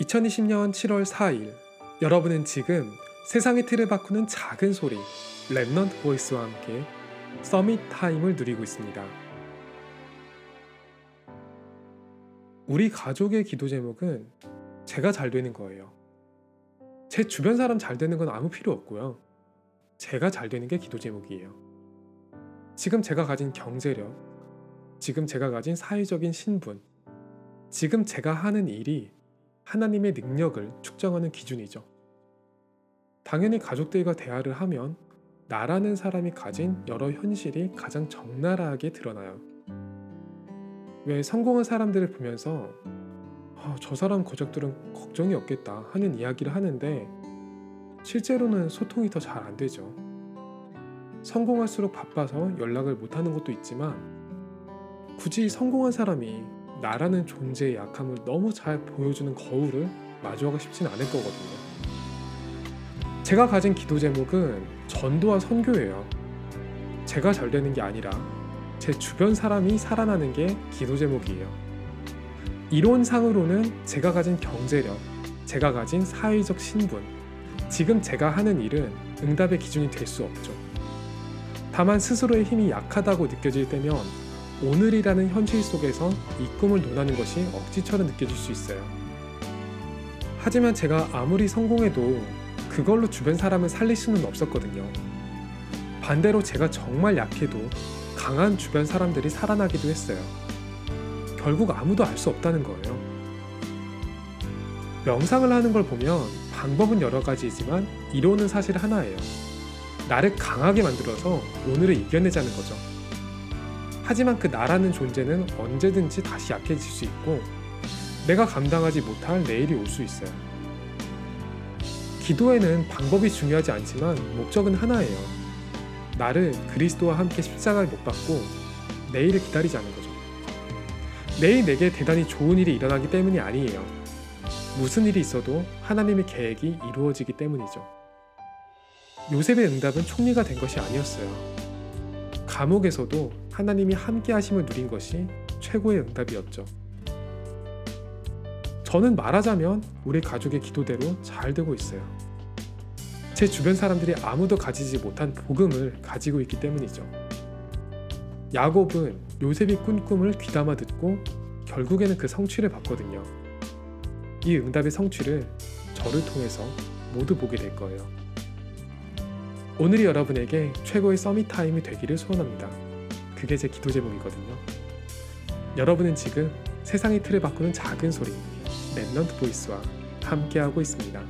2020년 7월 4일 여러분은 지금 세상의 틀을 바꾸는 작은 소리 Remnant Voice와 함께 Summit Time을 누리고 있습니다. 우리 가족의 기도 제목은 제가 잘 되는 거예요. 제 주변 사람 잘 되는 건 아무 필요 없고요. 제가 잘 되는 게 기도 제목이에요. 지금 제가 가진 경제력, 지금 제가 가진 사회적인 신분, 지금 제가 하는 일이 하나님의 능력을 측정하는 기준이죠. 당연히 가족들과 대화를 하면 나라는 사람이 가진 여러 현실이 가장 적나라하게 드러나요. 왜 성공한 사람들을 보면서 아, 저 사람 고적들은 걱정이 없겠다 하는 이야기를 하는데 실제로는 소통이 더 잘 안 되죠. 성공할수록 바빠서 연락을 못 하는 것도 있지만 굳이 성공한 사람이 나라는 존재의 약함을 너무 잘 보여주는 거울을 마주하고 싶진 않을 거거든요. 제가 가진 기도 제목은 전도와 선교예요. 제가 잘 되는 게 아니라 제 주변 사람이 살아나는 게 기도 제목이에요. 이론상으로는 제가 가진 경제력, 제가 가진 사회적 신분, 지금 제가 하는 일은 응답의 기준이 될 수 없죠. 다만 스스로의 힘이 약하다고 느껴질 때면 오늘이라는 현실 속에서 이 꿈을 논하는 것이 억지처럼 느껴질 수 있어요. 하지만 제가 아무리 성공해도 그걸로 주변 사람을 살릴 수는 없었거든요. 반대로 제가 정말 약해도 강한 주변 사람들이 살아나기도 했어요. 결국 아무도 알 수 없다는 거예요. 명상을 하는 걸 보면 방법은 여러 가지이지만 이론은 사실 하나예요. 나를 강하게 만들어서 오늘을 이겨내자는 거죠. 하지만 그 나라는 존재는 언제든지 다시 약해질 수 있고 내가 감당하지 못할 내일이 올 수 있어요. 기도에는 방법이 중요하지 않지만 목적은 하나예요. 나를 그리스도와 함께 십자가에 못 박고 내일을 기다리자는 거죠. 내일 내게 대단히 좋은 일이 일어나기 때문이 아니에요. 무슨 일이 있어도 하나님의 계획이 이루어지기 때문이죠. 요셉의 응답은 총리가 된 것이 아니었어요. 감옥에서도 하나님이 함께 하심을 누린 것이 최고의 응답이었죠. 저는 말하자면 우리 가족의 기도대로 잘 되고 있어요. 제 주변 사람들이 아무도 가지지 못한 복음을 가지고 있기 때문이죠. 야곱은 요셉이 꾼 꿈을 귀담아 듣고 결국에는 그 성취를 봤거든요. 이 응답의 성취를 저를 통해서 모두 보게 될 거예요. 오늘이 여러분에게 최고의 Summit Time이 되기를 소원합니다. 그게 제 기도 제목이거든요. 여러분은 지금 세상의 틀을 바꾸는 작은 소리 Remnant Voice와 함께하고 있습니다.